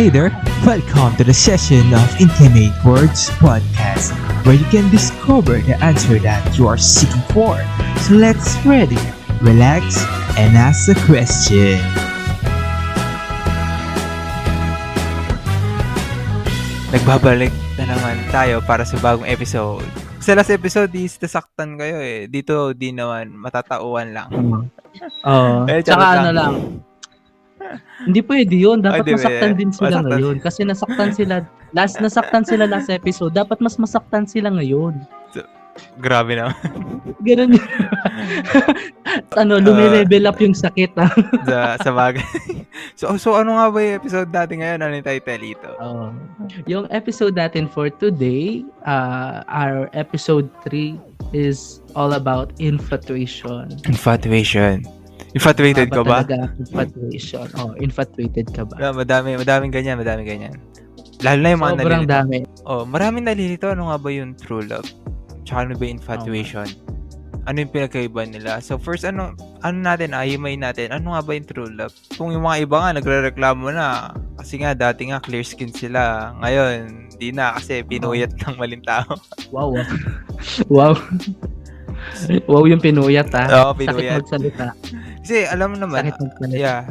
Hey there, welcome to the session of Intimate Words Podcast, where you can discover the answer that you are seeking for. So let's ready, relax, and ask the question. Nagbabalik na naman tayo para sa bagong episode. Sa last episode, di nasaktan kayo eh. Dito, di naman, matatauan lang. Oo. Eh, Tsaka ano lang. Hindi pwede yun. Dapat Ay, masaktan din sila Masaktan ngayon. Kasi nasaktan sila, last nasaktan sila last episode. Dapat mas masaktan sila ngayon. Grabe na. Ganun yun. ano, lumilevel up yung sakit. ah. sa, sa bagay. so, so, ano nga ba yung episode natin ngayon? Ano yung title ito? Oo. yung episode natin for today, uh, our episode 3 is all about infatuation. Infatuation. Infatuated ka ba? Talaga infatuation. Oh, infatuated ka ba? Yeah, madami, madaming ganyan, madaming ganyan. Lalo na yung mga Sobrang nalilito. dami. Oh, maraming nalilito. Ano nga ba yung true love? Tsaka ano ba yung infatuation? Ano yung pinagkaiba nila? So first, ano, ano natin, ayimay natin, ano nga ba yung true love? Kung yung mga iba nga, nagre-reklamo na, kasi nga, dati nga, clear skin sila. Ngayon, di na, kasi pinuyat ng maling tao. Wow. ah. wow. wow yung pinuyat ah. Oo, pinuyat. Sakit magsalita. Kasi, alam mo naman, magsalita. yeah,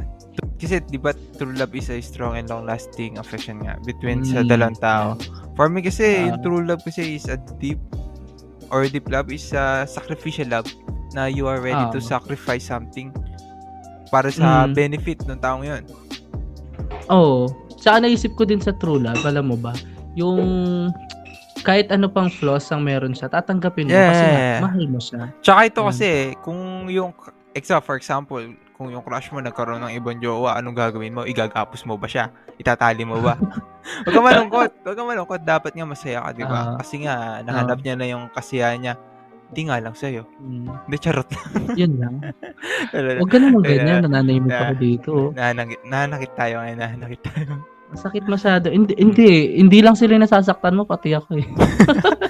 kasi, di ba, true love is a strong and long-lasting affection nga between sa Mm. dalawang tao. For me kasi, Ah. yung true love kasi is a deep or deep love is a sacrificial love na you are ready Ah. to sacrifice something para sa Mm. benefit ng taong yun. Oo. Tsaka naisip ko din sa true love, alam mo ba? Yung kahit ano pang flaws ang meron siya, tatanggapin mo kasi Yeah. mahal mo siya. Tsaka ito Mm. kasi, kung yung, example, for example, kung yung crush mo nagkaroon ng ibang jowa, anong gagawin mo? Igagapos mo ba siya? Itatali mo ba? Huwag ka malungkot. Huwag ka malungkot. Dapat nga masaya ka, di ba? Ah. Kasi nga, nahanap niya na yung kasiyahan niya. Hindi nga lang sa'yo. Mm, Hindi, charot lang. yun lang. Huwag ka naman Kaya- ganyan, nananahimik Yeah. ako dito. Nahanakit, nahanakit tayo ngayon. Nahanakit tayo. Masakit masyado. Hindi, hindi, hindi lang sila nasasaktan mo, pati ako eh.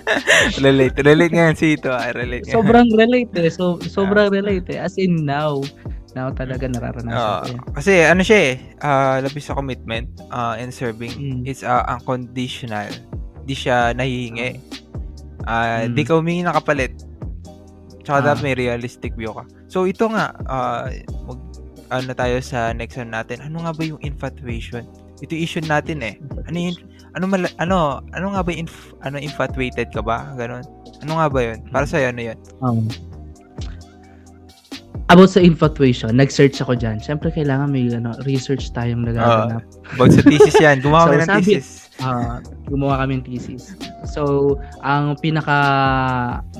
relate. Relate ngayon si ito. ah. Relate ngayon. Sobrang relate eh. So, sobrang relate eh. As in now, now talaga nararanasan Oo. ko yan. kasi ano siya eh, ah, labis sa commitment ah, and serving. Mm. It's ah, unconditional. Di siya nahihingi. Ah, Mm. Di ka humingi ng kapalit. Tsaka Ah. dapat may realistic view ka. So ito nga, ah, mag, ano tayo sa next one natin. Ano nga ba yung infatuation? Ito yung issue natin eh. Ano yun? Ano mala, ano ano nga ba inf, ano infatuated ka ba? Ganon. Ano nga ba 'yun? Para sa ano 'yun? Um, about sa infatuation, nag-search ako dyan. Siyempre, kailangan may ano, research tayong nagaganap. About sa thesis 'yan. Gumawa So, kami ng sabi- thesis. Ah, gumawa kami ng thesis. So, ang pinaka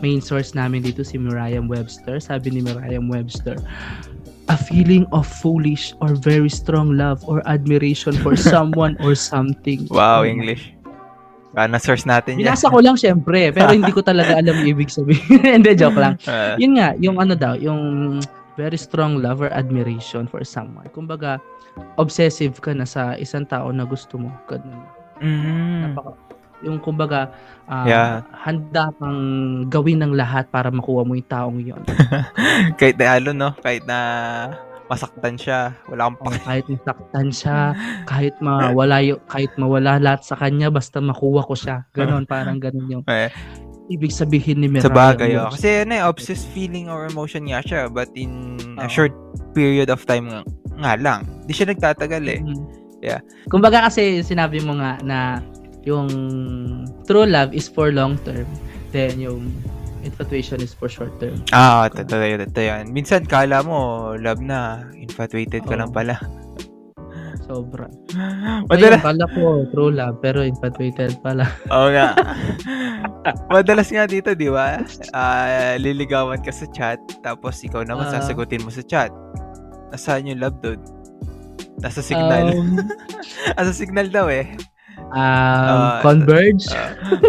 main source namin dito si Miriam Webster. Sabi ni Miriam Webster, a feeling of foolish or very strong love or admiration for someone or something. Wow, English. Ah, na-source natin 'yan. Binasa ko lang syempre, pero hindi ko talaga alam yung ibig sabihin. Hindi, joke lang. Ah, Yun nga, yung ano daw, yung very strong love or admiration for someone. Kumbaga, obsessive ka na sa isang tao na gusto mo. Ganun. mm, Napaka, yung kumbaga, ah, Yeah. handa kang gawin ng lahat para makuha mo yung taong yon. kahit na ano, no? Kahit na masaktan siya, wala kang O, paki. kahit nasaktan siya, kahit mawala yung, kahit mawala lahat sa kanya, basta makuha ko siya. Ganon, parang ganon yung Eh, ibig sabihin ni sa Miriam. bagay, oh. Kasi ano eh, obsessed feeling or emotion nga siya, but in a Oo. short period of time nga, nga lang. Di siya nagtatagal eh. Mhm. Yeah. Kumbaga kasi sinabi mo nga na yung true love is for long term. Then yung infatuation is for short term. Ah, totoo yun, totoo yan. Minsan, kala mo, love na, infatuated ka Oo. lang pala. Sobra. Madalas, Ayun, kala ko true love pero infatuated pala. Oo nga. Madalas nga dito, di ba? Ah, liligawan ka sa chat, tapos ikaw naman Ah. sasagutin mo sa chat. Nasaan yung love doon? Nasa signal. Um, Nasa signal daw eh. Um, Ah, converge.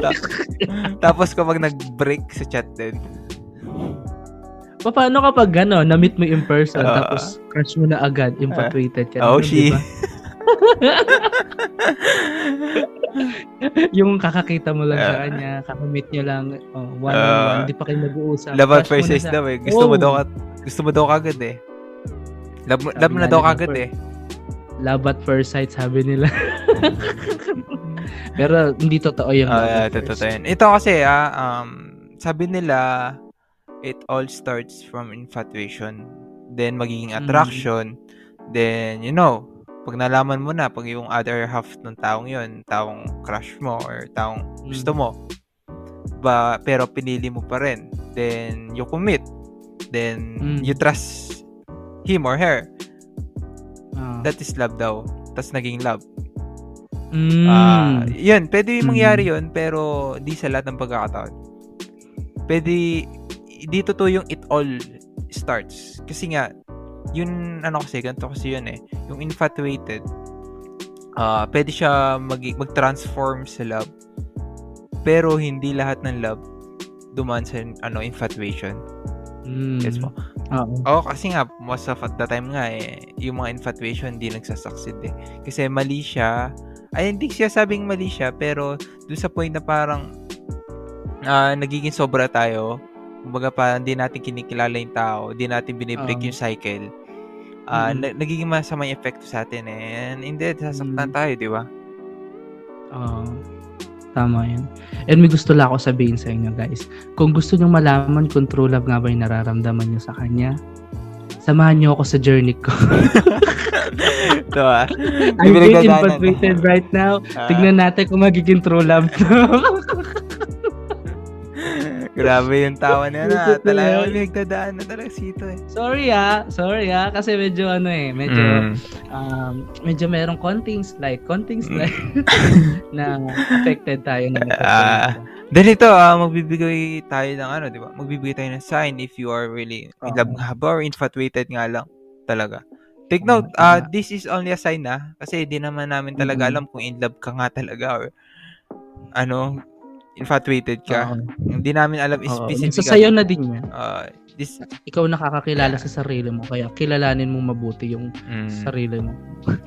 Ta- tapos kapag nag-break sa chat din. Pa- Paano kapag gano, na-meet mo in person Ah. tapos crush mo na agad, infatuated ka na. Oh, di she. yung kakakita mo lang sa Ah. kanya, kakamit nyo lang, oh, one on Ah. one, hindi pa kayo nag-uusap. Love at first sight daw eh. Gusto mo Oh. daw gusto mo daw kagad eh. Love, love na daw kagad eh. Love at first sight, sabi nila. Pero hindi totoo yung Ah, love yeah, at first. totoo yan. Ito kasi, ah, um, sabi nila, it all starts from infatuation. Then, magiging Mm. attraction. Then, you know, pag nalaman mo na, pag yung other half ng taong yon taong crush mo or taong Mm. gusto mo, ba, pero pinili mo pa rin. Then, you commit. Then, Mm. you trust him or her. Ah. That is love daw. Tapos naging love. Mm. Ah, yun, pwede Mm. mangyari yun, pero di sa lahat ng pagkakataon. Pwede, dito to yung it all starts. Kasi nga, yun, ano kasi, ganito kasi yun eh. Yung infatuated, ah pwede siya mag, mag-transform sa love. Pero hindi lahat ng love dumaan sa ano, infatuation. Mm. Gets mo? Oo. Oo, kasi nga, most of the time nga eh, yung mga infatuation hindi nagsasucceed eh. Kasi mali siya. Ay, hindi siya sabing mali siya, pero doon sa point na parang ah, nagiging sobra tayo, kumbaga pa hindi natin kinikilala yung tao, hindi natin binibreak Oo. yung cycle, ah, Mm. na- nagiging masama yung effect sa atin eh. And hindi, sasaktan Mm. tayo, di ba? Oo. Tama yan. And may gusto lang ako sabihin sa inyo, guys. Kung gusto nyo malaman kung true love nga ba yung nararamdaman nyo sa kanya, samahan nyo ako sa journey ko. Ah. I'm being Pinagdadaanan. infatuated right now. Ah, Tignan natin kung magiging true love to. Grabe yung tawa na na. Talaga nagdadaan na talaga sito eh. sorry ah. Sorry ah. Kasi medyo ano eh. Medyo, Mm. um, medyo merong konting slight, konting slight na affected tayo ng Mm. Ah. Dahil ito, ah, magbibigay tayo ng ano, di ba? Magbibigay tayo ng sign if you are really in love nga ba or infatuated nga lang talaga. Take note, ah, tama. this is only a sign na kasi di naman namin talaga alam kung in love ka nga talaga or ano, infatuated ka. Oo. Hindi namin alam Oo. specific. So, sa'yo na din yan. Ah, this, Ikaw nakakakilala sa sarili mo. Kaya kilalanin mo mabuti yung mm. sarili mo.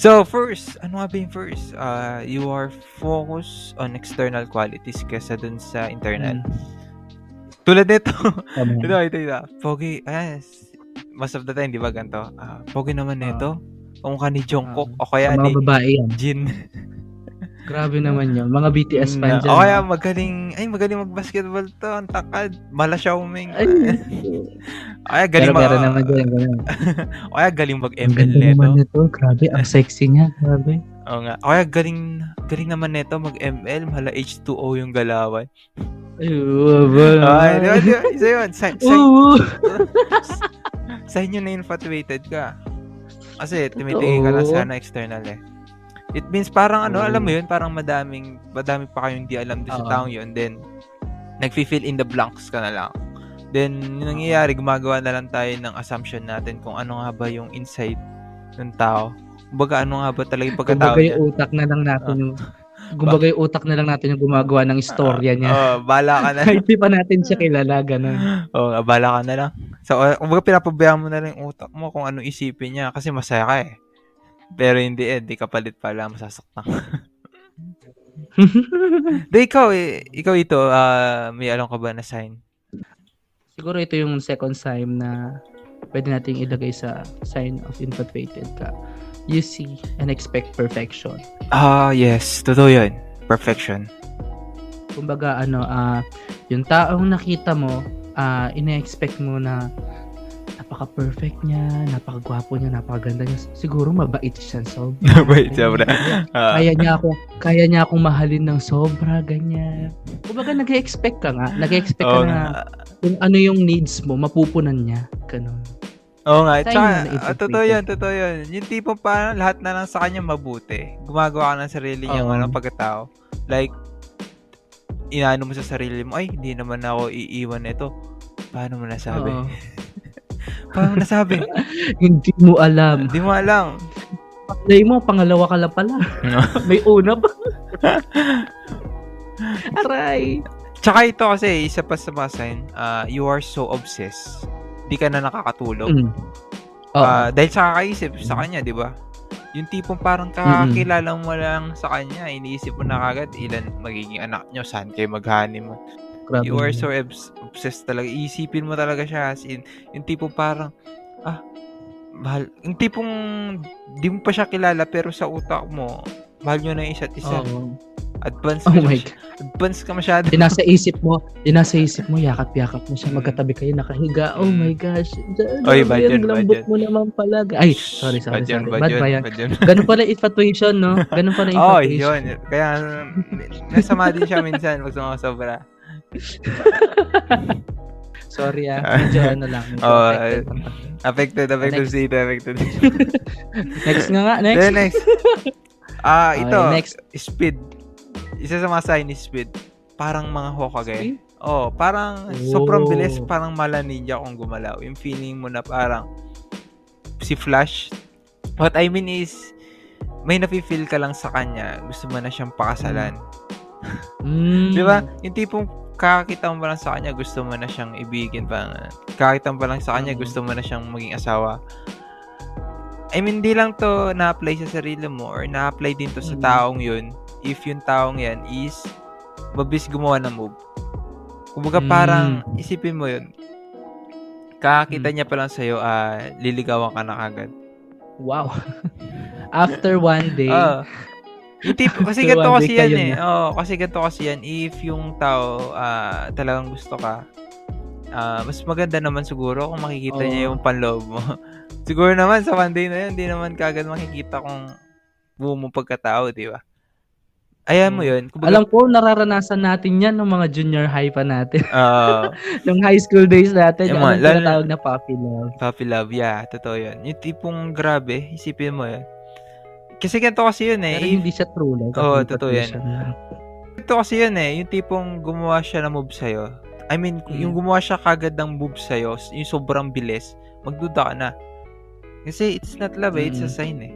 So, first, ano nga ba yung first? Uh, you are focused on external qualities kesa dun sa internal. Mm. Tulad nito. Ito, ito, ito. Pogi, yes. Most of the time, di ba ganito? Ah, pogi naman nito. Kamukha ni Jungkook o kaya Sa mga ni babae yan. Jin. Grabe naman yun. Mga BTS fan Mm, dyan. o kaya magaling, ay magaling mag-basketball to. Ang takad. Mala Xiaoming. Ay, O kaya galing pero, pero mag- naman dyan. o kaya galing mag-ML ganda nito. naman nito. Grabe, ang sexy niya. Grabe. Oo nga. O kaya galing, galing naman nito mag-ML. Mala H2O yung galawan. Ay, waba. Ay, di ba, di ba? Isa yun. Sign, sign, Sign yun na infatuated ka. Kasi tumitingin ka lang sa ano, external eh. It means parang ano, alam mo yun, parang madaming, madami pa kayong di alam doon sa Oo. taong yun. Then, nag-fill in the blanks ka na lang. Then, yung nangyayari, gumagawa na lang tayo ng assumption natin kung ano nga ba yung inside ng tao. Kumbaga, ano nga ba talaga yung pagkatao Kumbaga yung utak na lang natin yung Kumbaga yung utak na lang natin yung gumagawa ng istorya niya. Oo, bala ka na. Kahit di pa natin siya kilala, ganun. Oo, nga, bala ka na lang. So, uh, kumbaga pinapabayaan mo na lang yung utak mo kung ano isipin niya kasi masaya ka eh. Pero hindi eh, di ka palit pala, masasaktan ka. De, ikaw eh, ikaw ito, ah, may alam ka ba na sign? Siguro ito yung second sign na pwede nating ilagay sa sign of infatuated ka. You see and expect perfection. Ah, yes, totoo yun. Perfection. Kumbaga ano, ah yung taong nakita mo, ah ina-expect mo na napaka-perfect niya, napaka-gwapo niya, napakaganda niya. Siguro mabait siya sobra. Wait, sobra. Ah, kaya niya ako, kaya niya akong mahalin ng sobra, ganyan. Kumbaga nag-expect ka nga, nag-expect ka oo na nga. kung ano yung needs mo, mapupunan niya. Ganun. Oo nga. Tsaka, yun na ah, infatuated. totoo yan, totoo yan. Yung tipong parang lahat na lang sa kanya mabuti. Gumagawa ka ng sarili niyang Oo. ano, pagkatao. Like, inaano mo sa sarili mo, ay, hindi naman ako iiwan nito. Paano mo nasabi? Paano mo nasabi? Hindi mo alam. Hindi mo alam. Play mo, pangalawa ka lang pala. May una pa. Aray. Tsaka ito kasi, isa pa sa mga sign, ah, you are so obsessed. Di ka na nakakatulog. Mm. Oo. Ah, dahil sa kakaisip sa kanya, di ba? Yung tipong parang kakakilala mo lang sa kanya, iniisip mo na kagad ilan magiging anak nyo, saan kayo mag-honeymoon. Grabe You are so obs- obsessed talaga. Iisipin mo talaga siya as in, yung tipong parang, ah, mahal, yung tipong di mo pa siya kilala pero sa utak mo, mahal nyo na isa't isa. Oo. Advance Oh my masy- advance ka masyado. Di nasa isip mo, di nasa isip mo, yakap-yakap mo siya, Mm. magkatabi kayo, nakahiga. Oh Mm. my gosh. Oy, bad yun, bad yun. mo naman pala. Ay, sorry, sorry, Bad yun, bad Bad yun, ba yan? bad yun. Ganun pala infatuation, no? Ganun pala Oh, infatuation. yun. Kaya, nasama din siya minsan pag sumasobra. Sorry ah, medyo ano lang. Medyo Oh, affected. Affected, affected Next. dito, affected. next nga nga, next. Then next. Ah, Okay, ito. next. Speed. Isa sa mga is speed. Parang mga Hokage. Speed? Oh, parang sobrang Oh. bilis, parang mala ninja kung gumalaw. Yung feeling mo na parang si Flash. What I mean is, may nafe-feel ka lang sa kanya. Gusto mo na siyang pakasalan. Mm. Di ba? Yung tipong kakakita mo pa lang sa kanya, gusto mo na siyang ibigin pa. Kakakita mo pa lang sa kanya, Oo. gusto mo na siyang maging asawa. I mean, di lang to na-apply sa sarili mo or na-apply din to sa Mm. taong yun if yung taong yan is mabilis gumawa ng move. Kumbaga Mm. parang isipin mo yun. Kakakita Mm. niya pa lang sa'yo, ah, liligawan ka na kagad. Wow. After one day. Yung tipo, kasi ganito kasi yan eh. na. Oo, kasi ganito kasi yan. If yung tao ah, talagang gusto ka, ah, mas maganda naman siguro kung makikita niya Oo. yung panloob mo. siguro naman sa one day na yun, hindi naman kagad makikita kung buo mo pagkatao, di ba? Ayan mo Mm. yun. Kumbaga, alam ko nararanasan natin yan nung mga junior high pa natin. ah, nung high school days natin, Yung yung mga- tinatawag na puppy love. puppy love, yeah, totoo yun. Yung tipong grabe, isipin mo yun. Kasi ganito kasi yun eh. Pero hindi siya true love. Oo, Infatuation totoo yan. lang. Ito kasi yun eh, yung tipong gumawa siya ng move sa'yo. I mean, Mm. yung gumawa siya kagad ng move sa'yo, yung sobrang bilis, magduda ka na. Kasi it's not love eh, it's a Mm. sign eh.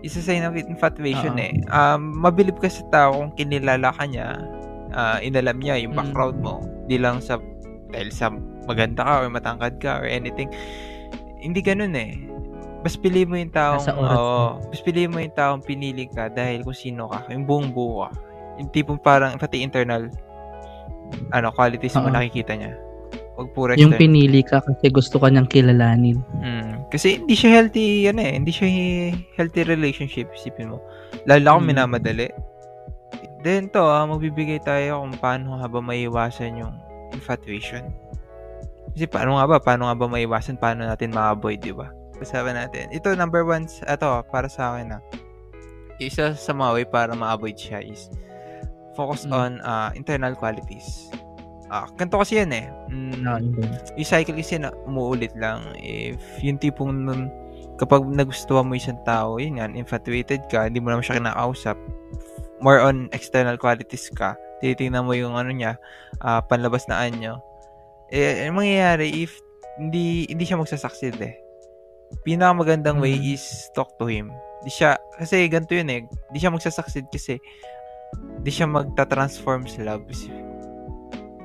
It's a sign of infatuation Oo. eh. Um, mabilib ka sa tao kung kinilala ka niya, ah, inalam niya yung Mm. background mo. Di lang sa, dahil sa maganda ka or matangkad ka or anything. Hindi ganun eh. Bas pili mo yung taong, oo, bas pili mo yung taong pinili ka dahil kung sino ka, yung buong buo ka. Yung tipong parang, pati internal, ano, qualities mo Oo. nakikita niya. Huwag puro Yung pinili ka kasi gusto ka niyang kilalanin. Mm. Kasi hindi siya healthy, ano eh, hindi siya healthy relationship, isipin mo. Lalo kung Mm. minamadali. Then to, ah, magbibigay tayo kung paano ba maiwasan yung infatuation. Kasi paano nga ba, paano nga ba maiwasan, paano natin ma-avoid, di ba? Usapan natin. Ito, number one, ito, para sa akin na, isa sa mga way para ma-avoid siya is focus Mm. on ah, internal qualities. Ah, ganito kasi yan eh. Mm, No, hindi. yung cycle kasi na umuulit lang. If yung tipong nun, kapag nagustuhan mo isang tao, yun nga, infatuated ka, hindi mo naman siya kinakausap, more on external qualities ka, titingnan mo yung ano niya, ah, panlabas na anyo, eh, ang mangyayari if hindi hindi siya magsasucceed eh. Pinakamagandang way Mm. is talk to him. Di siya, kasi ganito yun eh, di siya magsasucceed kasi di siya magta-transform sa love.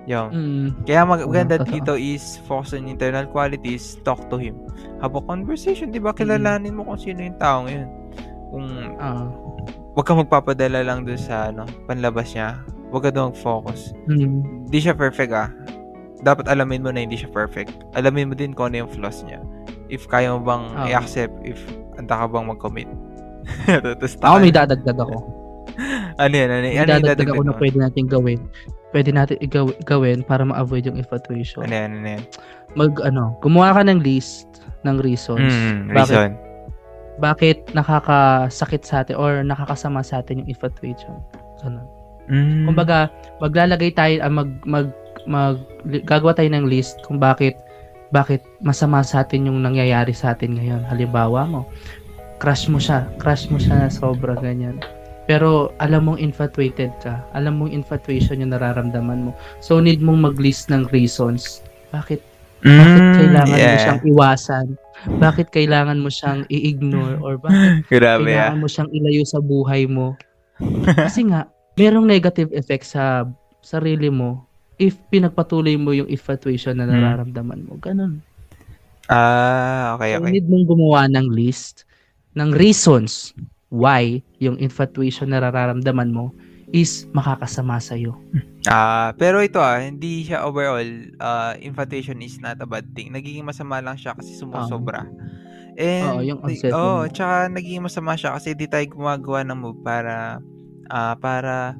Yung, Mm. kaya mag- maganda totoo. dito is focus on internal qualities, talk to him. Habang conversation, di ba, kilalanin mo kung sino yung taong yun. Kung Ah. wag kang magpapadala lang dun sa ano, panlabas niya, wag ka doon focus. Mm. Hindi siya perfect ah. Dapat alamin mo na hindi siya perfect. Alamin mo din kung ano yung flaws niya. If kaya mo bang Oo. i-accept, if anda ka bang mag-commit. Tapos Ako may dadagdag ako. Ano yan? Ano, May yan? ano dadagdag ako na pwede natin gawin. Pwede natin igaw- gawin para ma-avoid yung infatuation. Ano yan? Ano yan? Mag, ano, gumawa ka ng list ng reasons. Mm, Bakit? reason. Bakit nakakasakit sa atin or nakakasama sa atin yung infatuation? Ganun. Mm. Kumbaga, maglalagay tayo, ah, mag, mag, mag, gagawa tayo ng list kung bakit, bakit masama sa atin yung nangyayari sa atin ngayon. Halimbawa mo, crush mo siya, crush mo siya na sobra ganyan. Pero alam mong infatuated ka, alam mong infatuation yung nararamdaman mo. So need mong mag-list ng reasons. Bakit bakit Mm, kailangan mo yeah. siyang iwasan? Bakit kailangan mo siyang i-ignore or bakit Grabe ah. kailangan mo siyang ilayo sa buhay mo. Kasi nga, merong negative effect sa sarili mo if pinagpatuloy mo yung infatuation na Hmm. nararamdaman mo. Ganun. Ah, okay, So, okay. need mong gumawa ng list ng reasons why yung infatuation na nararamdaman mo is makakasama sa'yo. Ah, pero ito ah, hindi siya overall, ah, infatuation is not a bad thing. Nagiging masama lang siya kasi sumusobra. And, Oo, yung unsettling nga. tsaka naging masama siya kasi di tayo gumagawa ng move para, ah, para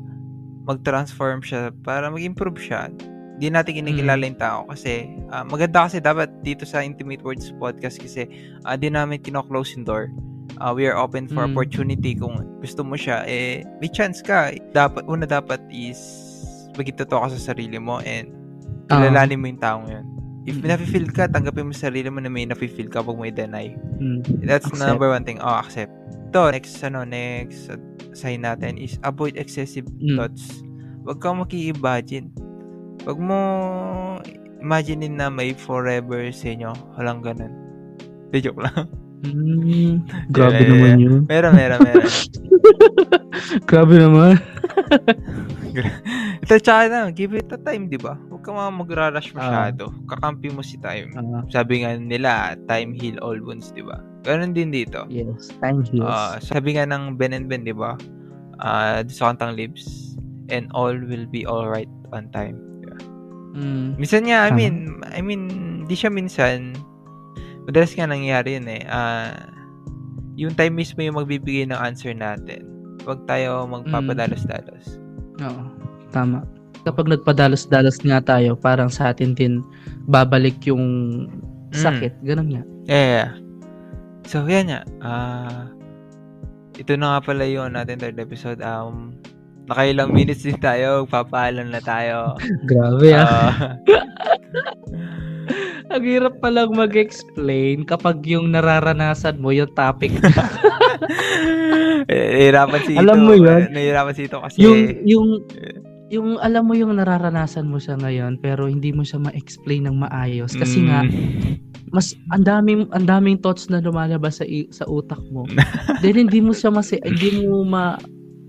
mag-transform siya, para mag-improve siya. Di natin kinikilala Mm. yung tao kasi ah, maganda kasi dapat dito sa Intimate Words Podcast kasi ah, di namin kino-close yung door. Ah, we are open for Mm. opportunity kung gusto mo siya, eh, may chance ka. Dapat, una dapat is maging totoo ka sa sarili mo and Ah. kilalanin mo yung taong yun. If Mm. nafe-feel ka, tanggapin mo sa sarili mo na may nafe-feel ka pag may deny. Mm. That's Accept. number one thing. Oh, accept. To, next, ano, next uh, sign natin is avoid excessive Mm. thoughts. Huwag kang maki-imagine. Huwag mo imaginein na may forever sa inyo. Walang ganun. Di joke lang. Mm. Grabe Yeah, naman yun. Meron, meron, meron. Grabe naman. Ito, tsaka na, give it a time, di ba? Huwag ka mga magra-rush Ah. masyado. Kakampi mo si time. Ah, Sabi nga nila, time heal all wounds, di ba? Ganun din dito. yes, time heals. Ah, sabi nga ng Ben and Ben, di ba? Ah, sa kantang lips, and all will be all right on time. Di ba? Mm. Minsan nga, I mean, I mean, di siya minsan, madalas nga nangyayari yun eh. Ah, yung time mismo yung magbibigay ng answer natin. Huwag tayo magpapadalos-dalos. Oo, tama. Kapag nagpadalos-dalos nga tayo, parang sa atin din babalik yung sakit. Ganun nga. Yeah, yeah. So, yan nga. Ah, ito na nga pala yung natin third episode. Um, nakailang minutes din tayo. Papaalam na tayo. Grabe ah. Ah, Ang hirap palang mag-explain kapag yung nararanasan mo yung topic. eh, nahirapan si Alam mo yun? eh, Nahirapan si Ito kasi yung yung yung alam mo yung nararanasan mo siya ngayon pero hindi mo siya ma-explain ng maayos kasi mm, nga mas ang daming ang daming thoughts na lumalabas sa sa utak mo. Then hindi mo siya mas hindi mo ma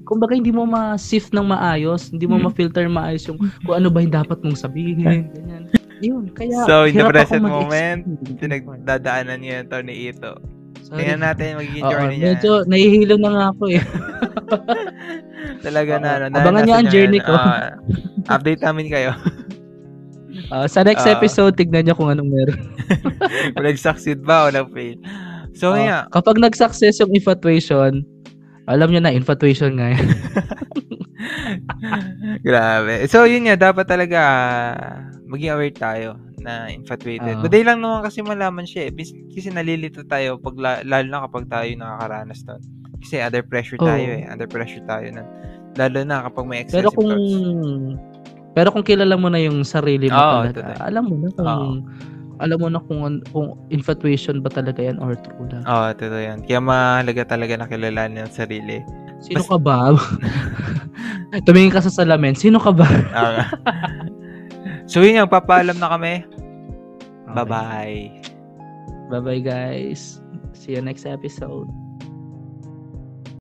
kumbaga hindi mo ma-sift ng maayos, hindi mo Hmm. ma-filter maayos yung kung ano ba yung dapat mong sabihin, ganyan. Yun, kaya So, in the present moment, pinagdadaanan niya ito ni Ito. Sorry. Tingnan natin magiging Oo, journey niya. medyo nahihilo na nga ako eh. Talaga na. Oo. Ano, Abangan nasa niyo ang journey ko. Ah, update namin kayo. Ah, sa next Ah. episode, tignan niyo kung anong meron. Kung nag-succeed ba o nag-fail. So, Ah, yeah. Kapag nag-success yung infatuation, alam niyo na, infatuation nga yan. Grabe. So, yun nga, dapat talaga ah, maging aware tayo na infatuated. Madali lang naman kasi malaman siya eh. Kasi nalilito tayo pag la- lalo na kapag tayo nakakaranas nun. Kasi under pressure tayo Oo. eh. Under pressure tayo nun. Lalo na kapag may excessive Pero kung thoughts. pero kung kilala mo na yung sarili mo Oo, talaga, totoo. alam mo na kung Oo. alam mo na kung kung infatuation ba talaga yan or true lang. Oo, totoo yan. Kaya mahalaga talaga na kilalanin ang sarili. Sino Bas- ka ba? Tumingin ka sa salamin. Sino ka ba? So, yun nga, papaalam na kami. Okay. Bye-bye. Bye-bye guys. See you next episode.